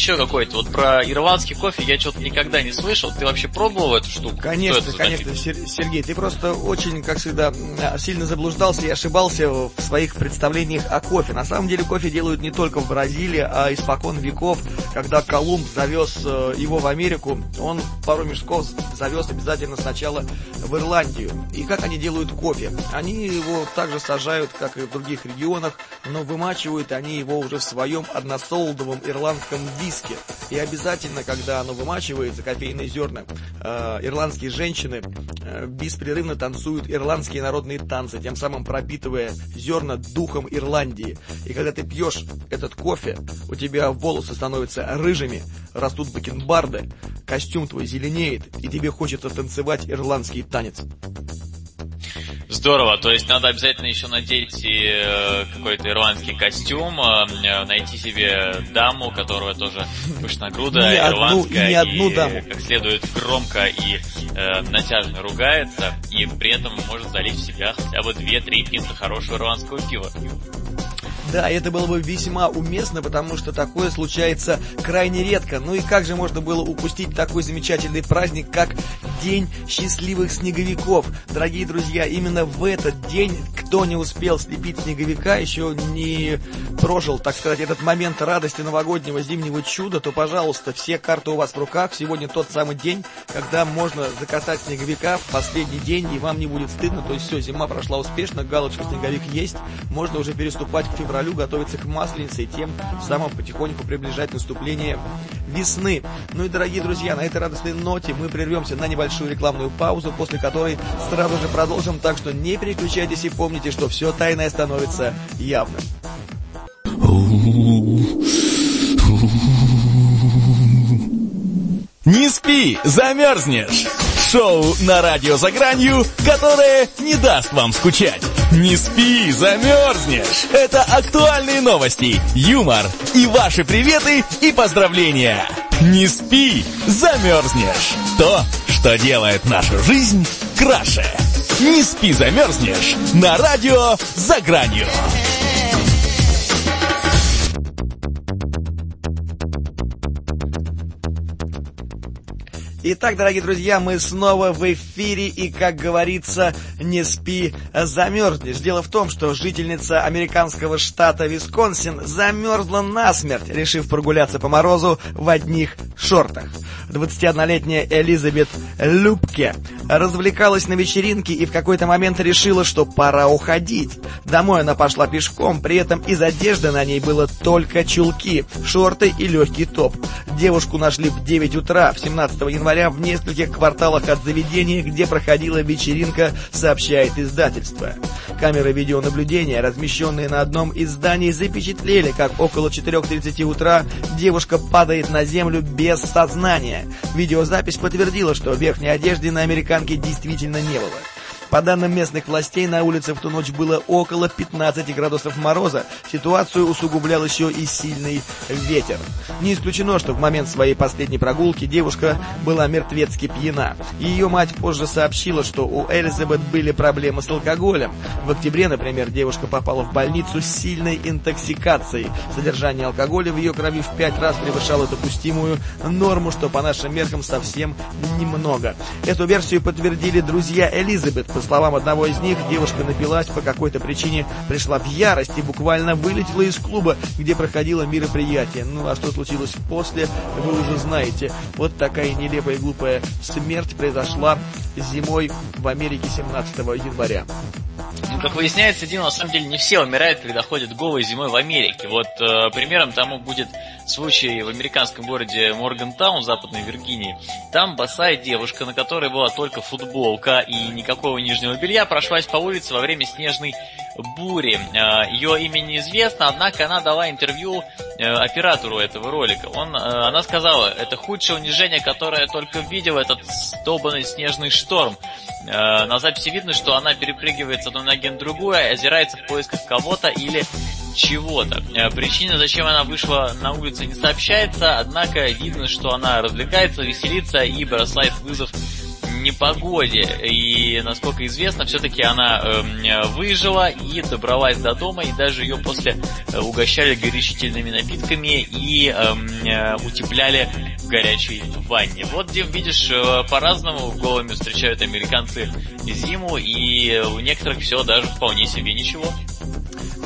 Еще какой-то. Вот про ирландский кофе я что-то никогда не слышал. Ты вообще пробовал эту штуку? Конечно, конечно, Сергей, ты просто очень, как всегда, сильно заблуждался и ошибался в своих представлениях о кофе. На самом деле кофе делают не только в Бразилии, а испокон веков, когда Колумб завез э, его в Америку, он пару мешков завез обязательно сначала в Ирландию. И как они делают кофе? Они его также сажают, как и в других регионах, но вымачивают они его уже в своем односолодовом ирландском виски. И обязательно, когда оно вымачивается, кофейные зерна, э, ирландские женщины э, беспрерывно танцуют ирландские народные танцы, тем самым пропитывая зерна духом Ирландии. И когда ты пьешь этот кофе, у тебя волосы становятся рыжими, растут бакенбарды, костюм твой зеленеет, и тебе хочется танцевать ирландский танец. Здорово, то есть надо обязательно еще надеть э, какой-то ирландский костюм, э, найти себе даму, которая тоже пышногрудая, ирландская, и, не одну и даму. как следует громко и э, натяжно ругается, и при этом может залить в себя хотя бы 2-3 пинты хорошего ирландского пива. Да, это было бы весьма уместно, потому что такое случается крайне редко. Ну и как же можно было упустить такой замечательный праздник, как День счастливых снеговиков? Дорогие друзья, именно в этот день, кто не успел слепить снеговика, еще не прожил, так сказать, этот момент радости новогоднего зимнего чуда, то, пожалуйста, все карты у вас в руках. Сегодня тот самый день, когда можно закатать снеговика в последний день, и вам не будет стыдно. То есть все, зима прошла успешно, галочка снеговик есть, можно уже переступать к февралю февралю готовиться к Масленице и тем самым потихоньку приближать наступление весны. Ну и, дорогие друзья, на этой радостной ноте мы прервемся на небольшую рекламную паузу, после которой сразу же продолжим, так что не переключайтесь и помните, что все тайное становится явным. Не спи, замерзнешь! Шоу на радио за гранью, которое не даст вам скучать. Не спи, замерзнешь! Это актуальные новости, юмор и ваши приветы и поздравления. Не спи, замерзнешь! То, что делает нашу жизнь краше. Не спи, замерзнешь! На радио за гранью. Итак, дорогие друзья, мы снова в эфире, и, как говорится, не спи, замерзнешь. Дело в том, что жительница американского штата Висконсин замерзла насмерть, решив прогуляться по морозу в одних шортах. 21-летняя Элизабет Любке развлекалась на вечеринке и в какой-то момент решила, что пора уходить. Домой она пошла пешком, при этом из одежды на ней было только чулки, шорты и легкий топ. Девушку нашли в 9 утра, в 17 января января в нескольких кварталах от заведения, где проходила вечеринка, сообщает издательство. Камеры видеонаблюдения, размещенные на одном из зданий, запечатлели, как около 4.30 утра девушка падает на землю без сознания. Видеозапись подтвердила, что верхней одежды на американке действительно не было. По данным местных властей, на улице в ту ночь было около 15 градусов мороза. Ситуацию усугублял еще и сильный ветер. Не исключено, что в момент своей последней прогулки девушка была мертвецки пьяна. Ее мать позже сообщила, что у Элизабет были проблемы с алкоголем. В октябре, например, девушка попала в больницу с сильной интоксикацией. Содержание алкоголя в ее крови в пять раз превышало допустимую норму, что по нашим меркам совсем немного. Эту версию подтвердили друзья Элизабет, по словам одного из них, девушка напилась по какой-то причине, пришла в ярость и буквально вылетела из клуба, где проходило мероприятие. Ну а что случилось после, вы уже знаете. Вот такая нелепая и глупая смерть произошла зимой в Америке 17 января. Ну, как выясняется, Дима, на самом деле не все умирают, когда ходят голой зимой в Америке. Вот э, примером тому будет случай в американском городе Моргантаун, Западной Виргинии. Там босая девушка, на которой была только футболка и никакого нижнего белья, прошлась по улице во время снежной бури. А, Ее имя неизвестно, однако она дала интервью э, оператору этого ролика. Он, э, она сказала, это худшее унижение, которое я только видел, этот столбанный снежный шторм. Э, на записи видно, что она перепрыгивает с одной ноги на другую, озирается в поисках кого-то или чего-то. Причина, зачем она вышла на улицу, не сообщается, однако видно, что она развлекается, веселится и бросает вызов непогоде. И, насколько известно, все-таки она э, выжила и добралась до дома, и даже ее после э, угощали горячительными напитками и эм, э, утепляли в горячей ванне. Вот, Дим, видишь, э, по-разному голыми встречают американцы зиму, и у некоторых все даже вполне себе ничего.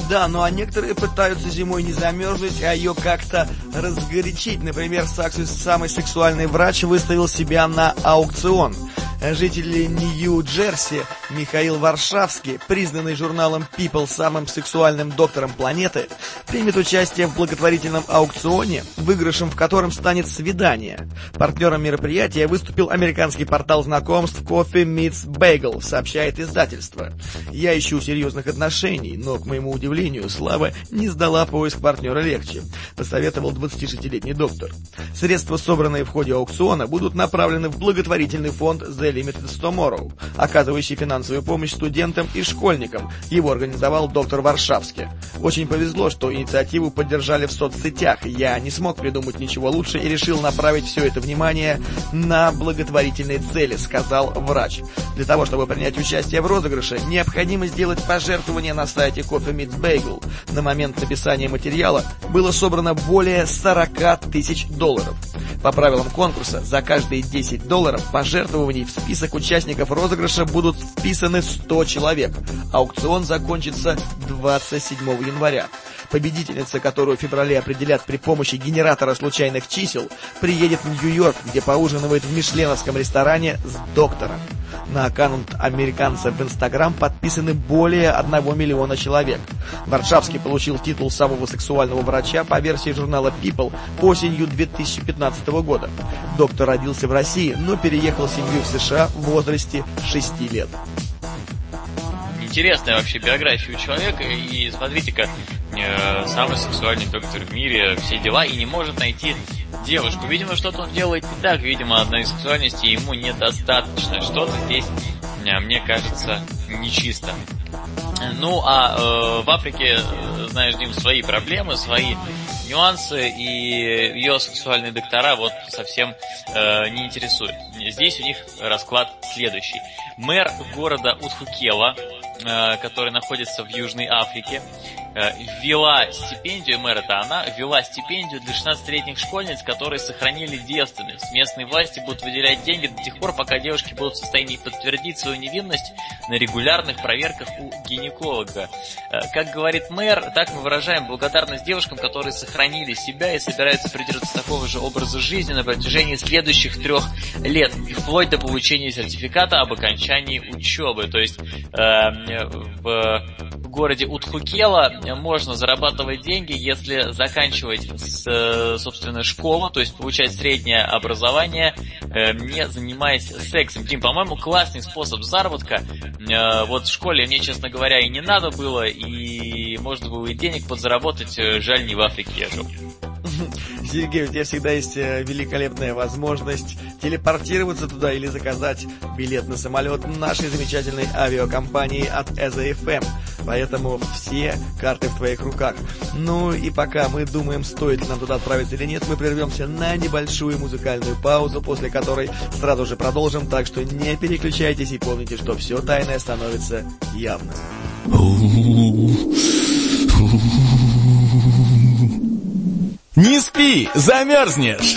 Да, ну а некоторые пытаются зимой не замерзнуть, а ее как-то разгорячить. Например, самый сексуальный врач выставил себя на аукцион. Житель Нью-Джерси Михаил Варшавский, признанный журналом People самым сексуальным доктором планеты, примет участие в благотворительном аукционе, выигрышем в котором станет свидание. Партнером мероприятия выступил американский портал знакомств Coffee Meets Bagel, сообщает издательство. Я ищу серьезных отношений, но, к моему удивлению, Слава не сдала поиск партнера легче, посоветовал 26-летний доктор. Средства, собранные в ходе аукциона, будут направлены в благотворительный фонд The Limited Tomorrow, оказывающий финансовую помощь студентам и школьникам. Его организовал доктор Варшавский. Очень повезло, что инициативу поддержали в соцсетях. Я не смог придумать ничего лучше и решил направить все это внимание на благотворительные цели, сказал врач. Для того, чтобы принять участие в розыгрыше, необходимо сделать пожертвование на сайте Coffee Meets Bagel. На момент написания материала было собрано более 40 тысяч долларов. По правилам конкурса, за каждые 10 долларов пожертвований в список участников розыгрыша будут вписаны 100 человек. Аукцион закончится 27 января. Победительница, которую в феврале определят при помощи генератора случайных чисел, приедет в Нью-Йорк, где поужинывает в мишленовском ресторане с доктором. На аккаунт американца в Инстаграм подписаны более 1 миллиона человек. Варшавский получил титул самого сексуального врача по версии журнала People осенью 2015 года. Доктор родился в России, но переехал семью в США в возрасте 6 лет интересная вообще биография у человека, и смотрите-ка, э, самый сексуальный доктор в мире, все дела, и не может найти девушку. Видимо, что-то он делает не так, видимо, одной сексуальности ему недостаточно. Что-то здесь, э, мне кажется, нечисто. Ну, а э, в Африке, э, знаешь, Дим, свои проблемы, свои нюансы, и ее сексуальные доктора вот совсем э, не интересуют. Здесь у них расклад следующий. Мэр города Утхукела, который находится в Южной Африке, Э, ввела стипендию, мэр это она, ввела стипендию для 16-летних школьниц, которые сохранили девственность. Местные власти будут выделять деньги до тех пор, пока девушки будут в состоянии подтвердить свою невинность на регулярных проверках у гинеколога. Э, как говорит мэр, так мы выражаем благодарность девушкам, которые сохранили себя и собираются придерживаться такого же образа жизни на протяжении следующих трех лет, вплоть до получения сертификата об окончании учебы. То есть э, в городе Утхукела можно зарабатывать деньги, если заканчивать, с, э, собственно, школу, то есть получать среднее образование, э, не занимаясь сексом. Тим, по-моему, классный способ заработка. Э, вот в школе мне, честно говоря, и не надо было, и можно было и денег подзаработать, жаль, не в Африке я жил. Сергей, у тебя всегда есть э, великолепная возможность телепортироваться туда или заказать билет на самолет нашей замечательной авиакомпании от EZFM. Поэтому все карты в твоих руках. Ну и пока мы думаем, стоит ли нам туда отправиться или нет, мы прервемся на небольшую музыкальную паузу, после которой сразу же продолжим, так что не переключайтесь и помните, что все тайное становится явным. Не спи, замерзнешь!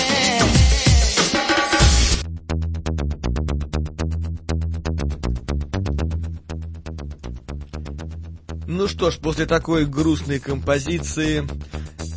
Ну что ж, после такой грустной композиции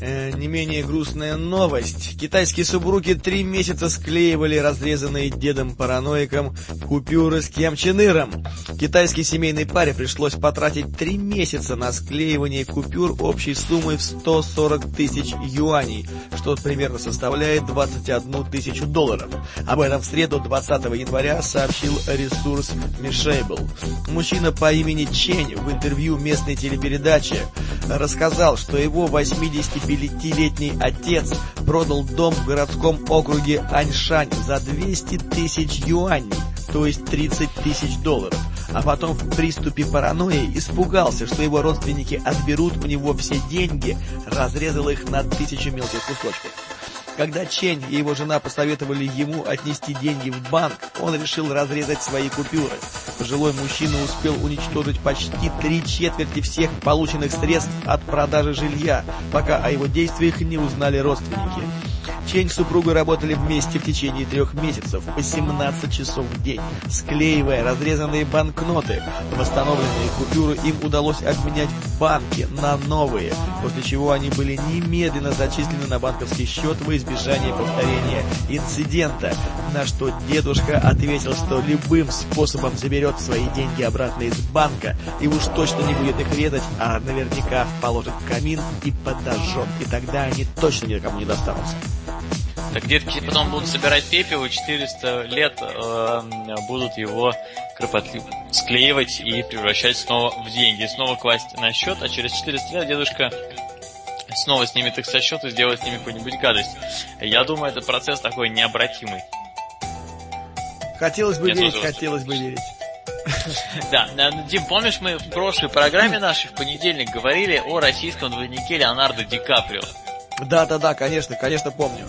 Э, не менее грустная новость. Китайские супруги три месяца склеивали разрезанные дедом-параноиком купюры с Кьямченыром. Китайской семейной паре пришлось потратить три месяца на склеивание купюр общей суммой в 140 тысяч юаней, что примерно составляет 21 тысячу долларов. Об этом в среду 20 января сообщил ресурс Mishable. Мужчина по имени Чень в интервью местной телепередаче рассказал, что его 85 25-летний отец продал дом в городском округе Аньшань за 200 тысяч юаней, то есть 30 тысяч долларов. А потом в приступе паранойи испугался, что его родственники отберут у него все деньги, разрезал их на тысячу мелких кусочков. Когда Чень и его жена посоветовали ему отнести деньги в банк, он решил разрезать свои купюры. Пожилой мужчина успел уничтожить почти три четверти всех полученных средств от продажи жилья, пока о его действиях не узнали родственники. Чень с супругой работали вместе в течение трех месяцев, по 17 часов в день, склеивая разрезанные банкноты. Восстановленные купюры им удалось обменять в банке на новые, после чего они были немедленно зачислены на банковский счет во избежание повторения инцидента, на что дедушка ответил, что любым способом заберет свои деньги обратно из банка и уж точно не будет их резать, а наверняка положит в камин и подожжет, и тогда они точно никому не достанутся. Так детки потом будут собирать пепел и 400 лет э, будут его кропотливо склеивать и превращать снова в деньги. Снова класть на счет, а через 400 лет дедушка снова снимет их со счета и сделает с ними какую-нибудь гадость. Я думаю, это процесс такой необратимый. Хотелось бы Я верить, хотелось бы верить. Да, Дим, помнишь, мы в прошлой программе нашей в понедельник говорили о российском двойнике Леонардо Ди Каприо? Да, да, да, конечно, конечно помню.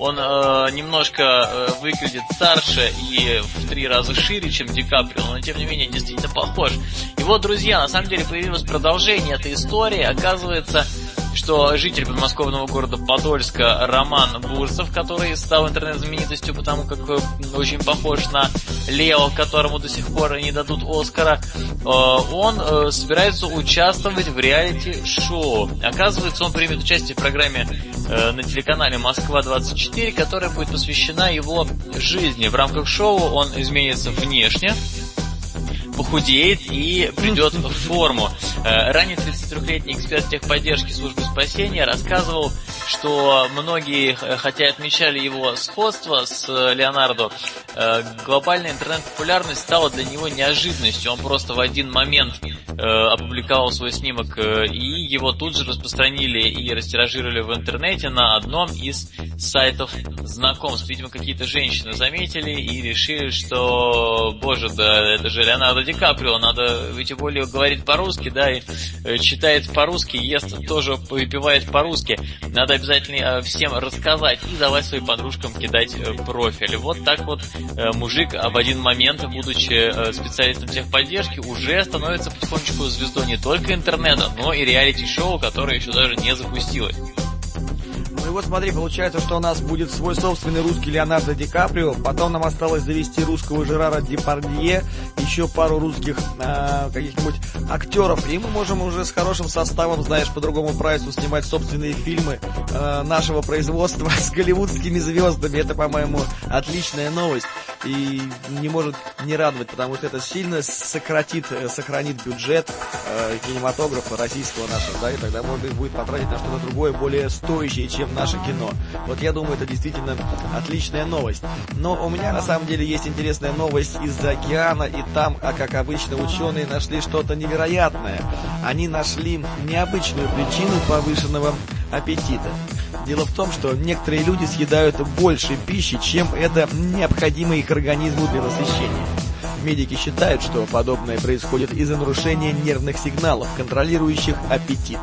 Он э, немножко э, выглядит старше и в три раза шире, чем Ди Каприо, но тем не менее действительно похож. И вот, друзья, на самом деле появилось продолжение этой истории. Оказывается, что житель подмосковного города Подольска Роман Бурсов, который стал интернет-знаменитостью, потому как э, очень похож на Лео, которому до сих пор не дадут Оскара, э, он э, собирается участвовать в реалити-шоу. Оказывается, он примет участие в программе на телеканале «Москва-24», которая будет посвящена его жизни. В рамках шоу он изменится внешне, похудеет и придет в форму. Э, ранее 33-летний эксперт техподдержки службы спасения рассказывал, что многие, э, хотя отмечали его сходство с э, Леонардо, глобальная интернет-популярность стала для него неожиданностью. Он просто в один момент опубликовал свой снимок, и его тут же распространили и растиражировали в интернете на одном из сайтов знакомств. Видимо, какие-то женщины заметили и решили, что, боже, да, это же Леонардо Ди Каприо, надо ведь более говорить по-русски, да, и э, читает по-русски, ест тоже, выпивает по-русски. Надо обязательно э, всем рассказать и давать своим подружкам кидать э, профиль. Вот так вот мужик в один момент, будучи специалистом техподдержки, уже становится потихонечку звездой не только интернета, но и реалити-шоу, которое еще даже не запустилось. Ну вот смотри, получается, что у нас будет свой собственный русский Леонардо Ди Каприо, потом нам осталось завести русского Жерара Депардье, еще пару русских э, каких-нибудь актеров, и мы можем уже с хорошим составом, знаешь, по другому прайсу снимать собственные фильмы э, нашего производства с голливудскими звездами. Это, по-моему, отличная новость и не может не радовать, потому что это сильно сократит, э, сохранит бюджет э, кинематографа российского нашего, да, и тогда можно будет потратить на что-то другое, более стоящее, чем наше кино. Вот я думаю, это действительно отличная новость. Но у меня на самом деле есть интересная новость из-за океана, и там, а как обычно, ученые нашли что-то невероятное. Они нашли необычную причину повышенного аппетита. Дело в том, что некоторые люди съедают больше пищи, чем это необходимо их организму для насыщения. Медики считают, что подобное происходит из-за нарушения нервных сигналов, контролирующих аппетит.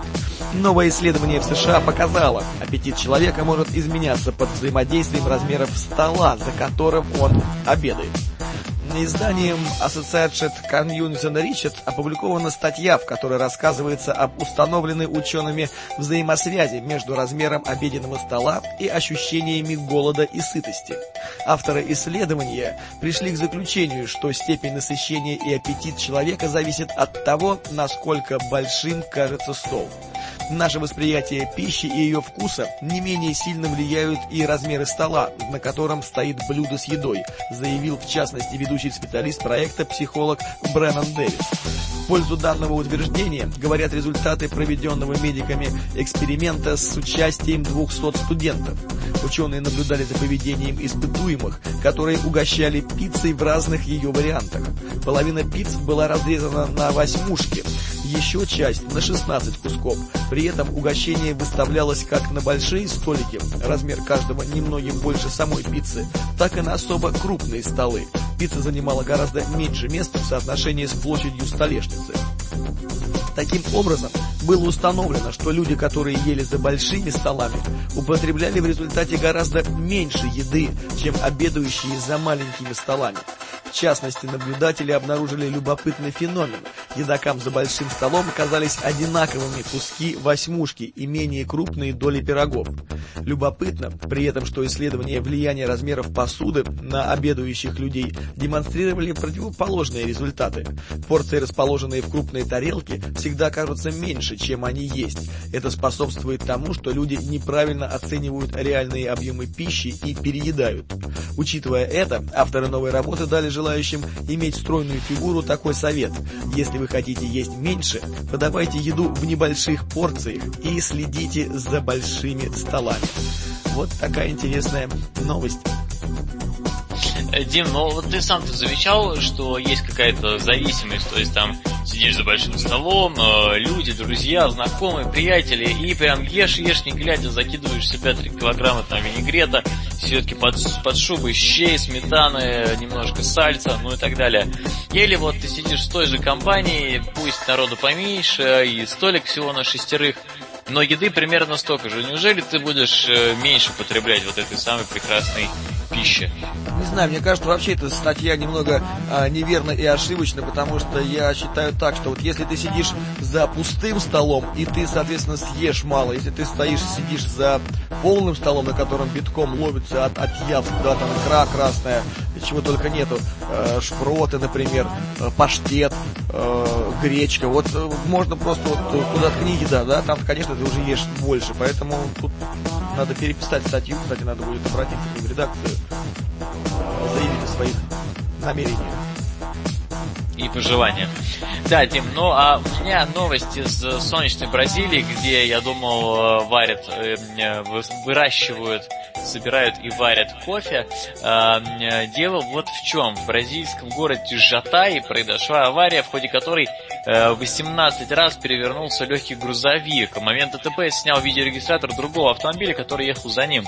Новое исследование в США показало, аппетит человека может изменяться под взаимодействием размеров стола, за которым он обедает. Изданием Associated Community Research опубликована статья, в которой рассказывается об установленной учеными взаимосвязи между размером обеденного стола и ощущениями голода и сытости. Авторы исследования пришли к заключению, что степень насыщения и аппетит человека зависит от того, насколько большим кажется стол. Наше восприятие пищи и ее вкуса не менее сильно влияют и размеры стола, на котором стоит блюдо с едой, заявил в частности ведущий специалист проекта психолог Брэннон Дэвис. В пользу данного утверждения говорят результаты проведенного медиками эксперимента с участием 200 студентов. Ученые наблюдали за поведением испытуемых, которые угощали пиццей в разных ее вариантах. Половина пиц была разрезана на восьмушки, еще часть на 16 кусков. При этом угощение выставлялось как на большие столики, размер каждого немногим больше самой пиццы, так и на особо крупные столы. Пицца занимала гораздо меньше места в соотношении с площадью столешницы. Таким образом, было установлено, что люди, которые ели за большими столами, употребляли в результате гораздо меньше еды, чем обедающие за маленькими столами. В частности, наблюдатели обнаружили любопытный феномен. Едокам за большим столом оказались одинаковыми куски восьмушки и менее крупные доли пирогов. Любопытно, при этом, что исследования влияния размеров посуды на обедающих людей демонстрировали противоположные результаты. Порции, расположенные в крупной тарелке, всегда кажутся меньше, чем они есть. Это способствует тому, что люди неправильно оценивают реальные объемы пищи и переедают. Учитывая это, авторы новой работы дали желающим иметь стройную фигуру такой совет. Если вы хотите есть меньше, подавайте еду в небольших порциях и следите за большими столами. Вот такая интересная новость. Э, Дим, ну вот ты сам-то замечал, что есть какая-то зависимость, то есть там сидишь за большим столом, э, люди, друзья, знакомые, приятели, и прям ешь, ешь, не глядя, закидываешь себя 3 килограмма там винегрета, все-таки под, под шубой щей, сметаны, немножко сальца, ну и так далее. Или вот ты сидишь в той же компании, пусть народу поменьше, и столик всего на шестерых, но еды примерно столько же. Неужели ты будешь э, меньше потреблять вот этой самой прекрасной пищи? Не знаю, мне кажется, вообще эта статья немного а, неверна и ошибочна, потому что я считаю так, что вот если ты сидишь за пустым столом, и ты, соответственно, съешь мало, если ты стоишь, сидишь за полным столом, на котором битком ловится от, от явств, да, там икра красная, чего только нету, э, шпроты, например, э, паштет, э, гречка, вот э, можно просто вот э, куда ткни еда, да, там, конечно, ты уже ешь больше, поэтому тут надо переписать статью, кстати, надо будет обратиться к ним в редакцию, заявить о своих намерениях и пожелания. Да, Дим, ну а у меня новость из солнечной Бразилии, где, я думал, э, варят, э, выращивают, собирают и варят кофе. Дело вот в чем. В бразильском городе Жатай произошла авария, в ходе которой 18 раз перевернулся легкий грузовик. В момент ДТП снял видеорегистратор другого автомобиля, который ехал за ним.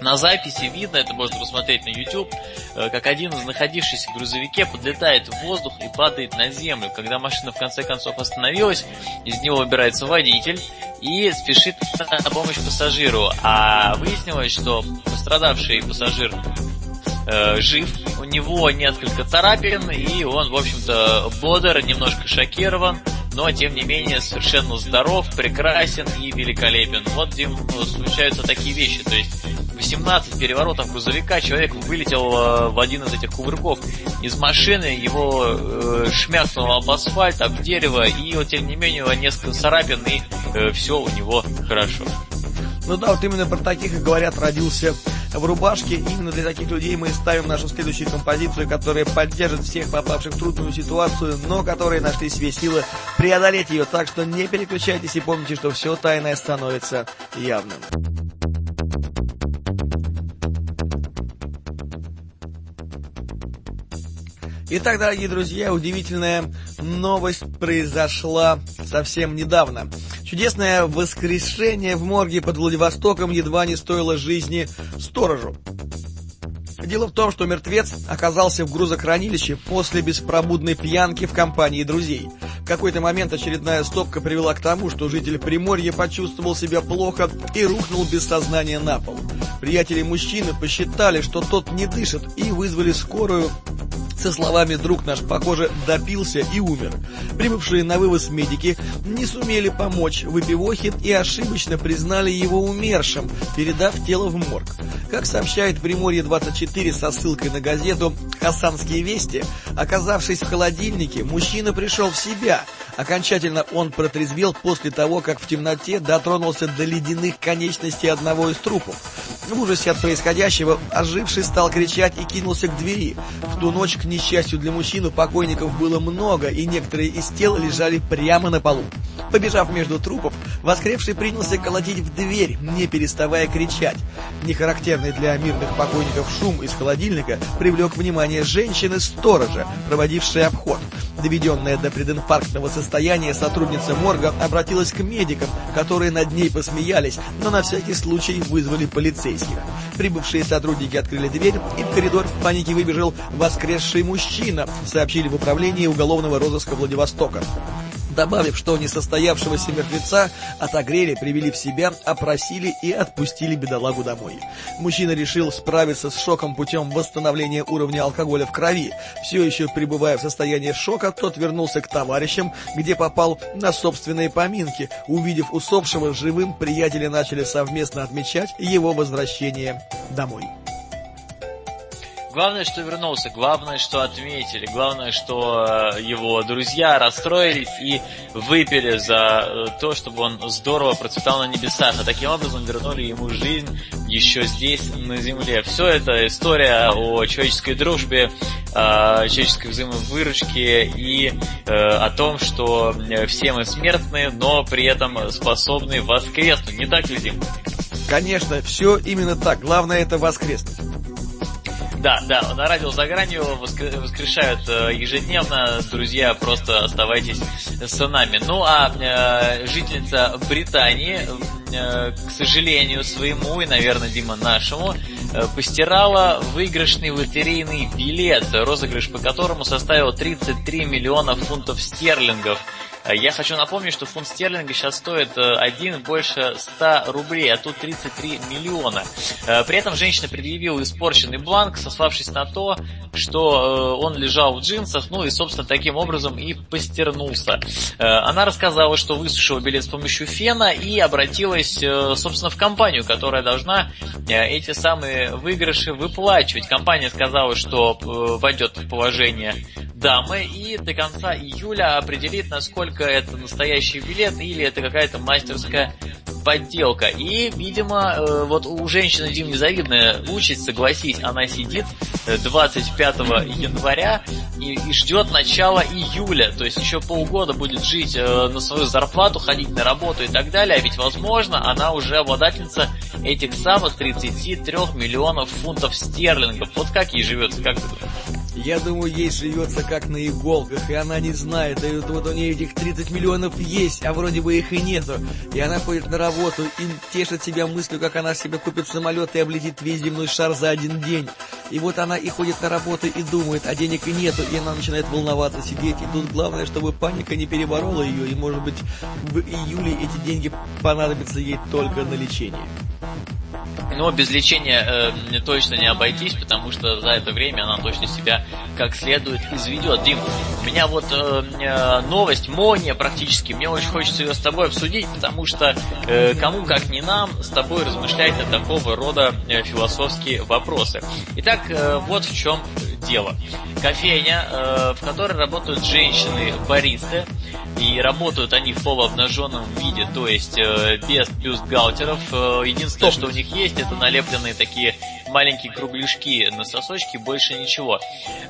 На записи видно, это можно посмотреть на YouTube, э, как один из находившихся в грузовике подлетает в воздух и падает на землю. Когда машина в конце концов остановилась, из него выбирается водитель и спешит на помощь пассажиру. А выяснилось, что пострадавший пассажир э, жив, у него несколько царапин, и он, в общем-то, бодр, немножко шокирован, но, тем не менее, совершенно здоров, прекрасен и великолепен. Вот, Дим, случаются такие вещи, то есть 18 переворотов грузовика, человек вылетел э, в один из этих кувырков из машины, его э, шмякнуло об асфальт, об дерево, и вот, тем не менее, несколько царапин, и э, все у него хорошо. Ну да, вот именно про таких и говорят, родился в рубашке. Именно для таких людей мы ставим нашу следующую композицию, которая поддержит всех попавших в трудную ситуацию, но которые нашли себе силы преодолеть ее. Так что не переключайтесь и помните, что все тайное становится явным. Итак, дорогие друзья, удивительная новость произошла совсем недавно. Чудесное воскрешение в морге под Владивостоком едва не стоило жизни сторожу. Дело в том, что мертвец оказался в грузохранилище после беспробудной пьянки в компании друзей. В какой-то момент очередная стопка привела к тому, что житель Приморья почувствовал себя плохо и рухнул без сознания на пол. Приятели мужчины посчитали, что тот не дышит, и вызвали скорую Со словами «друг наш, похоже, допился и умер». Прибывшие на вывоз медики не сумели помочь выпивохе и ошибочно признали его умершим, передав тело в морг. Как сообщает Приморье 24 со ссылкой на газету «Хасанские вести», оказавшись в холодильнике, мужчина пришел в себя. Окончательно он протрезвел после того, как в темноте дотронулся до ледяных конечностей одного из трупов. В ужасе от происходящего оживший стал кричать и кинулся к двери. В ту ночь, к несчастью для мужчины, покойников было много, и некоторые из тел лежали прямо на полу. Побежав между трупов, воскресший принялся колотить в дверь, не переставая кричать. Нехарактерный для мирных покойников шум из холодильника привлек внимание женщины-сторожа, проводившей обход. Доведенная до прединфарктного состояния сотрудница морга обратилась к медикам, которые над ней посмеялись, но на всякий случай вызвали полицейских. Прибывшие сотрудники открыли дверь, и в коридор в панике выбежал воскресший мужчина, сообщили в управлении уголовного розыска Владивостока добавив, что несостоявшегося мертвеца отогрели, привели в себя, опросили и отпустили бедолагу домой. Мужчина решил справиться с шоком путем восстановления уровня алкоголя в крови. Все еще пребывая в состоянии шока, тот вернулся к товарищам, где попал на собственные поминки. Увидев усопшего живым, приятели начали совместно отмечать его возвращение домой. Главное, что вернулся, главное, что отметили, главное, что э, его друзья расстроились и выпили за э, то, чтобы он здорово процветал на небесах, а таким образом вернули ему жизнь еще здесь, на земле. Все это история о человеческой дружбе, о человеческой взаимовыручке и э, о том, что все мы смертны, но при этом способны воскреснуть. Не так ли, Дим? Конечно, все именно так. Главное это воскреснуть. Да, да, на радио за гранью воскрешают э, ежедневно. Друзья, просто оставайтесь с нами. Ну а э, жительница Британии, э, к сожалению, своему и, наверное, Дима, нашему, постирала выигрышный лотерейный билет, розыгрыш по которому составил 33 миллиона фунтов стерлингов. Э, я хочу напомнить, что фунт стерлинга сейчас стоит э, один больше 100 рублей, а тут 33 миллиона. Э, при этом женщина предъявила испорченный бланк, сославшись на то, что он лежал в джинсах, ну и, собственно, таким образом и постернулся. Она рассказала, что высушила билет с помощью фена и обратилась, собственно, в компанию, которая должна эти самые выигрыши выплачивать. Компания сказала, что войдет в положение дамы и до конца июля определит, насколько это настоящий билет или это какая-то мастерская подделка. И, видимо, э, вот у женщины Дим незавидная участь, согласись, она сидит 25 э, января и, и ждет начала июля. То есть еще полгода будет жить э, на свою зарплату, ходить на работу и так далее. А ведь, возможно, она уже обладательница этих самых 33 миллионов фунтов стерлингов. Вот как ей живется, как ты думаешь? Я думаю, ей живется как на иголках, и она не знает, и вот у нее этих 30 миллионов есть, а вроде бы их и нету. И она ходит на работу и тешит себя мыслью, как она себе купит самолет и облетит весь земной шар за один день. И вот она и ходит на работу и думает, а денег и нету, и она начинает волноваться, сидеть. И тут главное, чтобы паника не переборола ее, и может быть в июле эти деньги понадобятся ей только на лечение. Но без лечения э, точно не обойтись, потому что за это время она точно себя как следует изведет. Дим, у меня вот э, э, новость, мония практически, мне очень хочется ее с тобой обсудить, потому что э, кому как не нам с тобой размышлять на такого рода э, философские вопросы. Итак, э, вот в чем дело. Кофейня, э, в которой работают женщины-баристы, и работают они в полуобнаженном виде, то есть э, без бюстгальтеров. Э, единственное, что у них есть, это налепленные такие маленькие кругляшки на сосочки, больше ничего.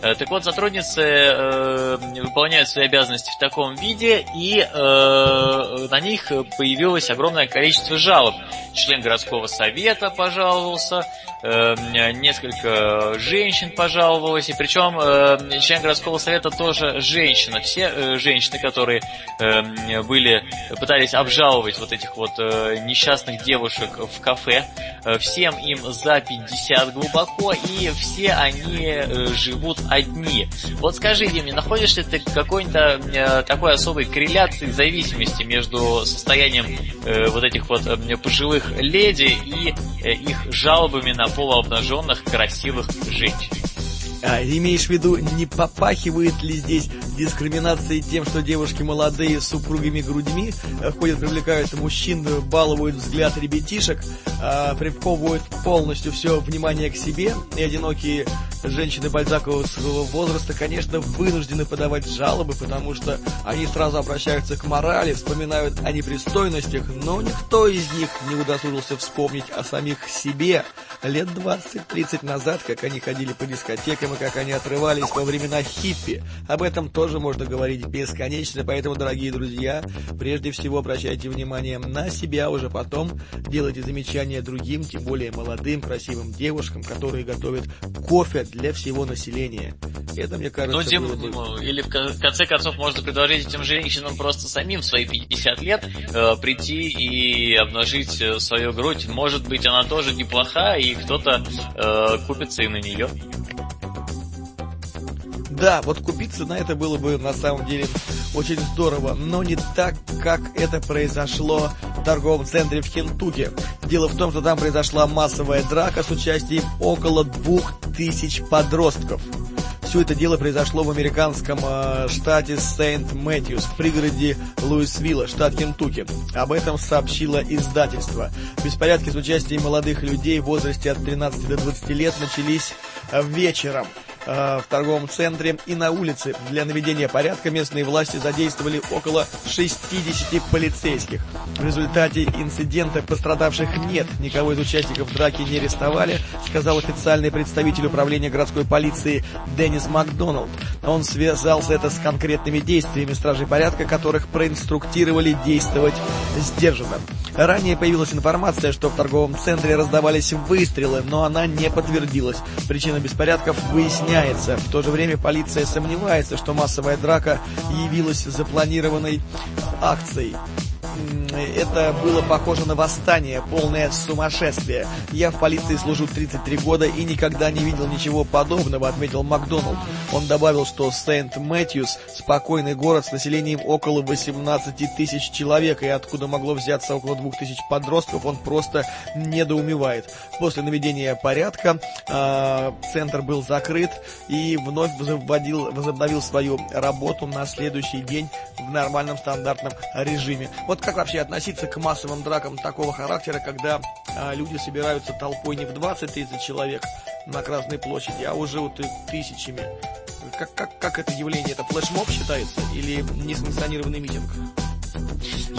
Э, так вот, сотрудницы э, выполняют свои обязанности в таком виде, и э, на них появилось огромное количество жалоб. Член городского совета пожаловался, э, несколько женщин пожаловалось, и причем э, член городского совета тоже женщина. Все э, женщины, которые э, были, пытались обжаловать вот этих вот э, несчастных девушек в кафе, э, всем им за 50 глубоко, и все они э, живут одни. Вот скажи, Дим, не находишь ли ты какой-нибудь э, такой особой корреляции, зависимости между состоянием э, вот этих вот э, пожилых леди и э, их жалобами на полуобнаженных красивых женщин? А, имеешь в виду, не попахивает ли здесь дискриминацией тем, что девушки молодые с супругими грудьми э, ходят, привлекают мужчин, балуют взгляд ребятишек, а, приковывают полностью все внимание к себе, и одинокие женщины бальзаковского возраста, конечно, вынуждены подавать жалобы, потому что они сразу обращаются к морали, вспоминают о непристойностях, но никто из них не удосужился вспомнить о самих себе. Лет 20-30 назад, как они ходили по дискотекам и как они отрывались во времена хиппи. Об этом тоже можно говорить бесконечно, поэтому, дорогие друзья, прежде всего обращайте внимание на себя, уже потом делайте замечания другим, тем более молодым, красивым девушкам, которые готовят кофе для всего населения. Это, мне кажется, ну, Дим, было бы... Ну, или в конце концов можно предложить этим женщинам просто самим в свои 50 лет э, прийти и обнажить э, свою грудь. Может быть, она тоже неплоха, и кто-то э, купится и на нее. Да, вот купиться на это было бы на самом деле очень здорово, но не так, как это произошло в торговом центре в Кентукки. Дело в том, что там произошла массовая драка с участием около двух тысяч подростков. Все это дело произошло в американском э, штате Сент-Мэтьюс, в пригороде Луисвилла, штат Кентукки. Об этом сообщило издательство. Беспорядки с участием молодых людей в возрасте от 13 до 20 лет начались э, вечером. Э, в торговом центре и на улице. Для наведения порядка местные власти задействовали около 60 полицейских. В результате инцидента пострадавших нет. Никого из участников драки не арестовали, сказал официальный представитель управления городской полиции Деннис Макдоналд. Он связался это с конкретными действиями стражей порядка, которых проинструктировали действовать сдержанно. Ранее появилась информация, что в торговом центре раздавались выстрелы, но она не подтвердилась. Причина беспорядков выясняется. В то же время полиция сомневается, что массовая драка явилась запланированной акцией это было похоже на восстание, полное сумасшествие. Я в полиции служу 33 года и никогда не видел ничего подобного, отметил Макдоналд. Он добавил, что Сент-Мэтьюс – спокойный город с населением около 18 тысяч человек, и откуда могло взяться около 2 тысяч подростков, он просто недоумевает. После наведения порядка э, центр был закрыт и вновь возобновил, возобновил свою работу на следующий день в нормальном стандартном режиме. Вот как вообще относиться к массовым дракам такого характера, когда а, люди собираются толпой не в 20-30 человек на Красной площади, а уже вот тысячами? Как, как, как это явление? Это флешмоб считается или несанкционированный митинг?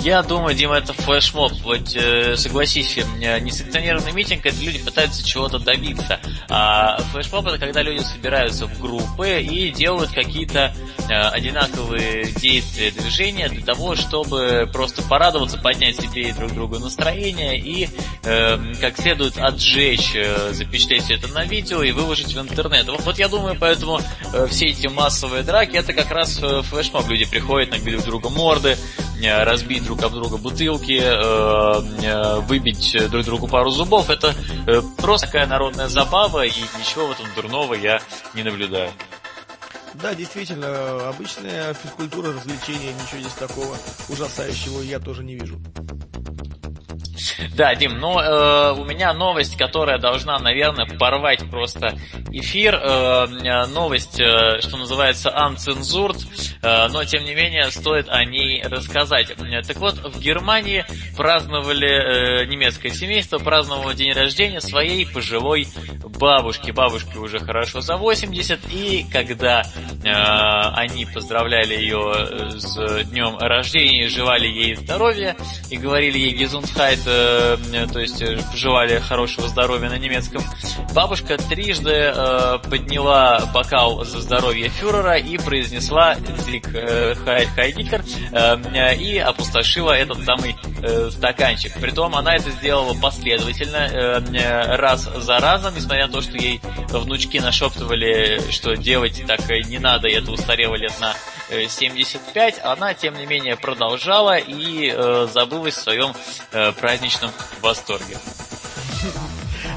Я думаю, Дима, это флешмоб. Вот э, согласись, э, несанкционированный митинг это люди пытаются чего-то добиться. А флешмоб это когда люди собираются в группы и делают какие-то э, одинаковые действия, движения для того, чтобы просто порадоваться, поднять себе и друг другу настроение и э, как следует отжечь, э, запечатлеть это на видео и выложить в интернет. Вот, вот я думаю, поэтому э, все эти массовые драки это как раз э, флешмоб. Люди приходят, набили друг друга морды, э, разбить друг об друга бутылки, э, э, выбить друг другу пару зубов. Это э, просто такая народная забава, и ничего в этом дурного я не наблюдаю. Да, действительно, обычная физкультура, развлечения, ничего здесь такого ужасающего я тоже не вижу. Да, Дим, но э, у меня новость, которая должна, наверное, порвать просто эфир. Э, э новость, э, что называется, uncensored, э, но тем не менее стоит о ней рассказать. Так вот, в Германии праздновали, э, немецкое семейство праздновало день рождения своей пожилой бабушки. Бабушке уже хорошо за 80, и когда э, они поздравляли ее с днем рождения, желали ей здоровья и говорили ей Gesundheit, э, то есть пожелали хорошего здоровья на немецком, бабушка трижды э, подняла бокал за здоровье фюрера и произнесла Зиг э, Хайдикер э, и опустошила этот самый э, стаканчик. Притом она это сделала последовательно, э, раз за разом, несмотря на то, что ей внучки нашептывали, что делать так не надо, и это устарело лет на 75, она, тем не менее, продолжала и э, забылась в своем э, праздничном восторге.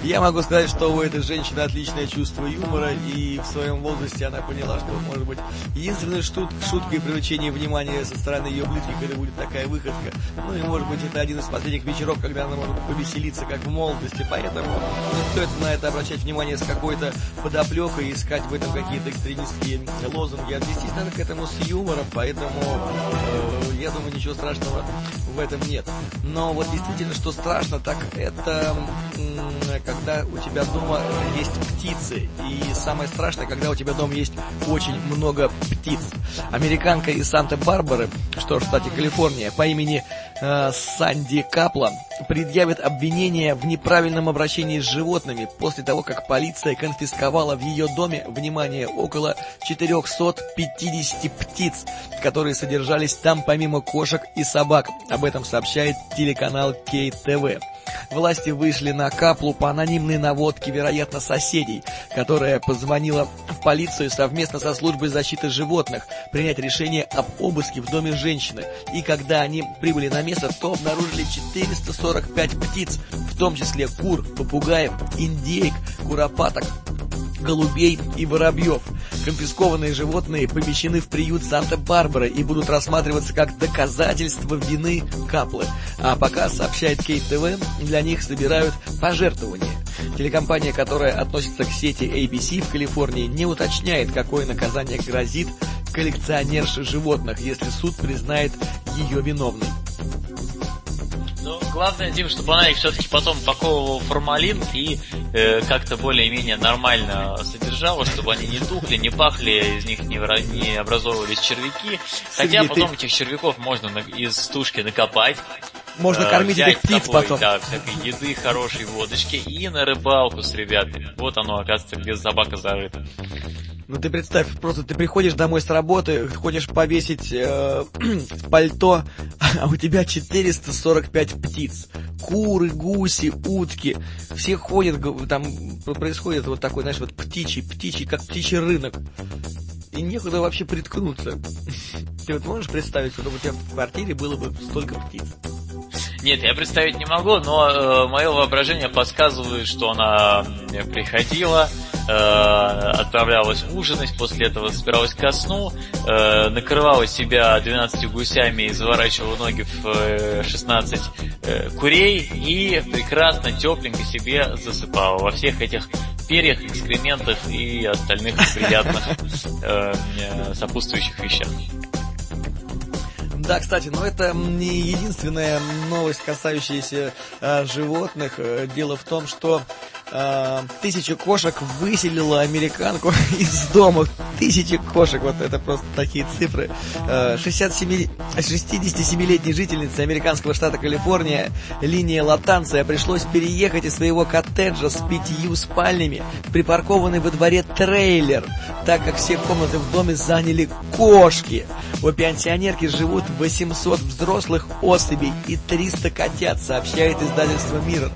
Я могу сказать, что у этой женщины отличное чувство юмора, и в своем возрасте она поняла, что, может быть, единственной шут шуткой привлечения внимания со стороны ее близких это будет такая выходка. Ну и, может быть, это один из последних вечеров, когда она может повеселиться, как в молодости, поэтому не стоит на это обращать внимание с какой-то подоплекой, искать в этом какие-то экстремистские лозунги. Отнестись надо к этому с юмором, поэтому э, я думаю, ничего страшного в этом нет. Но вот действительно, что страшно, так это когда у тебя дома есть птицы. И самое страшное, когда у тебя дома есть очень много птиц. Американка из Санта-Барбары, что в штате Калифорния, по имени э, Санди Капла, предъявит обвинение в неправильном обращении с животными после того, как полиция конфисковала в ее доме, внимание, около 450 птиц, которые содержались там помимо кошек и собак. Об этом сообщает телеканал КТВ. Власти вышли на каплу по анонимной наводке, вероятно, соседей, которая позвонила в полицию совместно со службой защиты животных принять решение об обыске в доме женщины. И когда они прибыли на место, то обнаружили 445 птиц, в том числе кур, попугаев, индейк, куропаток, голубей и воробьев. Конфискованные животные помещены в приют Санта-Барбара и будут рассматриваться как доказательство вины Каплы. А пока, сообщает Кейт ТВ, для них собирают пожертвования. Телекомпания, которая относится к сети ABC в Калифорнии, не уточняет, какое наказание грозит коллекционерше животных, если суд признает ее виновной. Главное, Дим, чтобы она их все-таки потом упаковывала в формалин и э, как-то более-менее нормально содержала, чтобы они не тухли, не пахли, из них не, не образовывались червяки. Хотя потом этих червяков можно на, из стушки накопать. Можно э, кормить этих птиц тобой, потом. Да, всякой еды, хорошей водочки и на рыбалку с ребятами. Вот оно, оказывается, где собака зарыта. Ну ты представь, просто ты приходишь домой с работы, хочешь повесить э, пальто, а у тебя 445 птиц. Куры, гуси, утки. Все ходят, там происходит вот такой, знаешь, вот птичий, птичий, как птичий рынок. И некуда вообще приткнуться. Ты вот можешь представить, что у тебя в квартире было бы столько птиц? Нет, я представить не могу, но э, мое воображение подсказывает, что она приходила, э, отправлялась ужинать, после этого собиралась ко сну, э, накрывала себя 12 гусями и заворачивала ноги в э, 16 э, курей и прекрасно, тепленько себе засыпала во всех этих перьях, экскрементах и остальных приятных э, сопутствующих вещах. Да, кстати, но это не единственная новость, касающаяся э, животных. Э, дело в том, что э, тысяча кошек выселила американку из дома. Тысячи кошек, вот это просто такие цифры. Э, 67, 67-летней жительнице американского штата Калифорния, линия Латанция, пришлось переехать из своего коттеджа с пятью спальнями, припаркованный во дворе трейлер, так как все комнаты в доме заняли кошки. У пенсионерки живут 800 взрослых особей и 300 котят, сообщает издательство «Мир».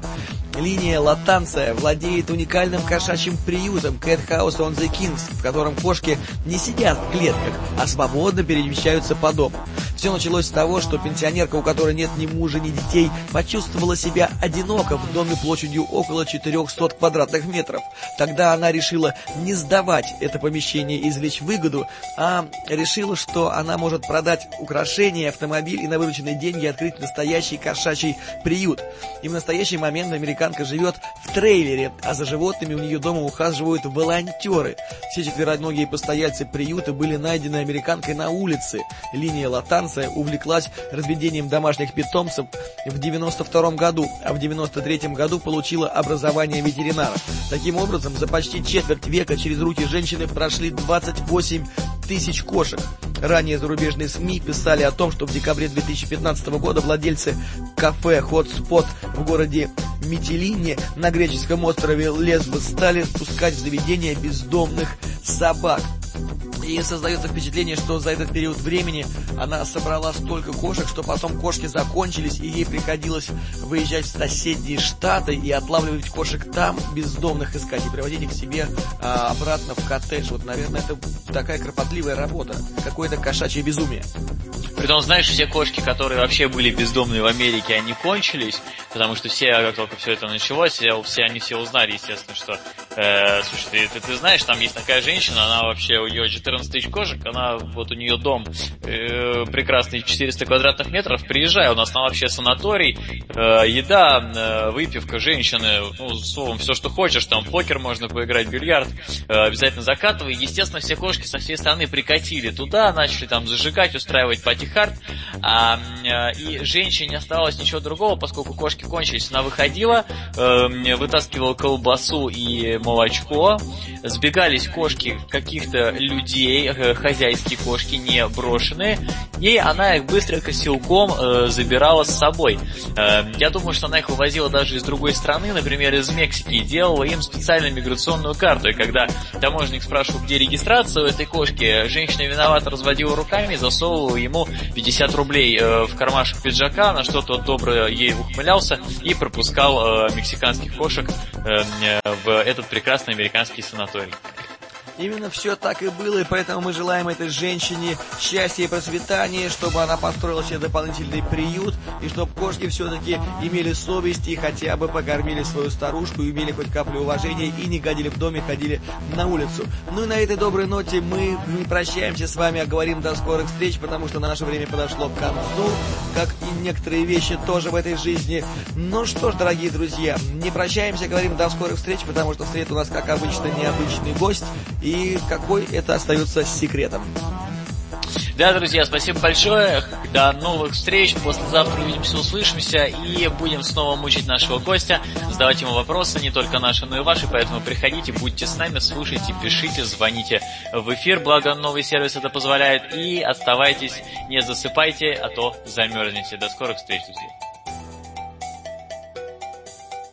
Линия Латанция владеет уникальным кошачьим приютом Cat House on the Kings, в котором кошки не сидят в клетках, а свободно перемещаются по дому. Все началось с того, что пенсионерка, у которой нет ни мужа, ни детей, почувствовала себя одиноко в доме площадью около 400 квадратных метров. Тогда она решила не сдавать это помещение и извлечь выгоду, а решила, что она может продать украшения, автомобиль и на вырученные деньги открыть настоящий кошачий приют. И в настоящий момент американка живет в трейлере, а за животными у нее дома ухаживают волонтеры. Все четвероногие постояльцы приюта были найдены американкой на улице. Линия Латанция увлеклась разведением домашних питомцев в 92 году, а в 93 году получила образование ветеринара. Таким образом, за почти четверть века через руки женщины прошли 28 тысяч кошек. Ранее зарубежные СМИ писали о том, что в декабре 2015 года владельцы кафе Spot в городе Митилине на греческом острове Лесбос стали впускать в заведение бездомных собак. И создается впечатление, что за этот период времени она собрала столько кошек, что потом кошки закончились, и ей приходилось выезжать в соседние штаты и отлавливать кошек там, бездомных искать, и приводить их к себе а, обратно в коттедж. Вот, наверное, это такая кропотливая работа, какое-то кошачье безумие. Притом, знаешь, все кошки, которые вообще были бездомные в Америке, они кончились, потому что все, как только все это началось, все, они все узнали, естественно, что, э, слушай, ты, ты, ты знаешь, там есть такая женщина, она вообще, у нее 14 тысяч кошек, она, вот у нее дом э, прекрасный, 400 квадратных метров, приезжай, у нас там вообще санаторий, э, еда, э, выпивка, женщины, ну, словом, все, что хочешь, там покер можно поиграть, бильярд, э, обязательно закатывай. Естественно, все кошки со всей страны прикатили туда, начали там зажигать, устраивать party hard, а, э, и женщине не осталось ничего другого, поскольку кошки кончились, она выходила, э, вытаскивала колбасу и молочко, сбегались кошки каких-то людей, э, хозяйские кошки, не брошенные, она их быстренько силком э, забирала с собой. Э, я думаю, что она их увозила даже из другой страны, например, из Мексики, и делала им специальную миграционную карту. И когда таможенник спрашивал, где регистрация у этой кошки, женщина виновата разводила руками и засовывала ему 50 рублей э, в кармашек пиджака, на что тот добро ей ухмылялся и пропускал э, мексиканских кошек э, в этот прекрасный американский санаторий. Именно все так и было, и поэтому мы желаем этой женщине счастья и процветания, чтобы она построила себе дополнительный приют, и чтобы кошки все-таки имели совесть и хотя бы покормили свою старушку, имели хоть каплю уважения, и не гадили в доме, ходили на улицу. Ну и на этой доброй ноте мы не прощаемся с вами, а говорим до скорых встреч, потому что наше время подошло к концу, как и некоторые вещи тоже в этой жизни. Ну что ж, дорогие друзья, не прощаемся, говорим до скорых встреч, потому что встретит у нас, как обычно, необычный гость, и какой это остается секретом. Да, друзья, спасибо большое. До новых встреч. Послезавтра увидимся, услышимся и будем снова мучить нашего гостя, задавать ему вопросы, не только наши, но и ваши. Поэтому приходите, будьте с нами, слушайте, пишите, звоните в эфир, благо новый сервис это позволяет. И оставайтесь, не засыпайте, а то замерзнете. До скорых встреч, друзья.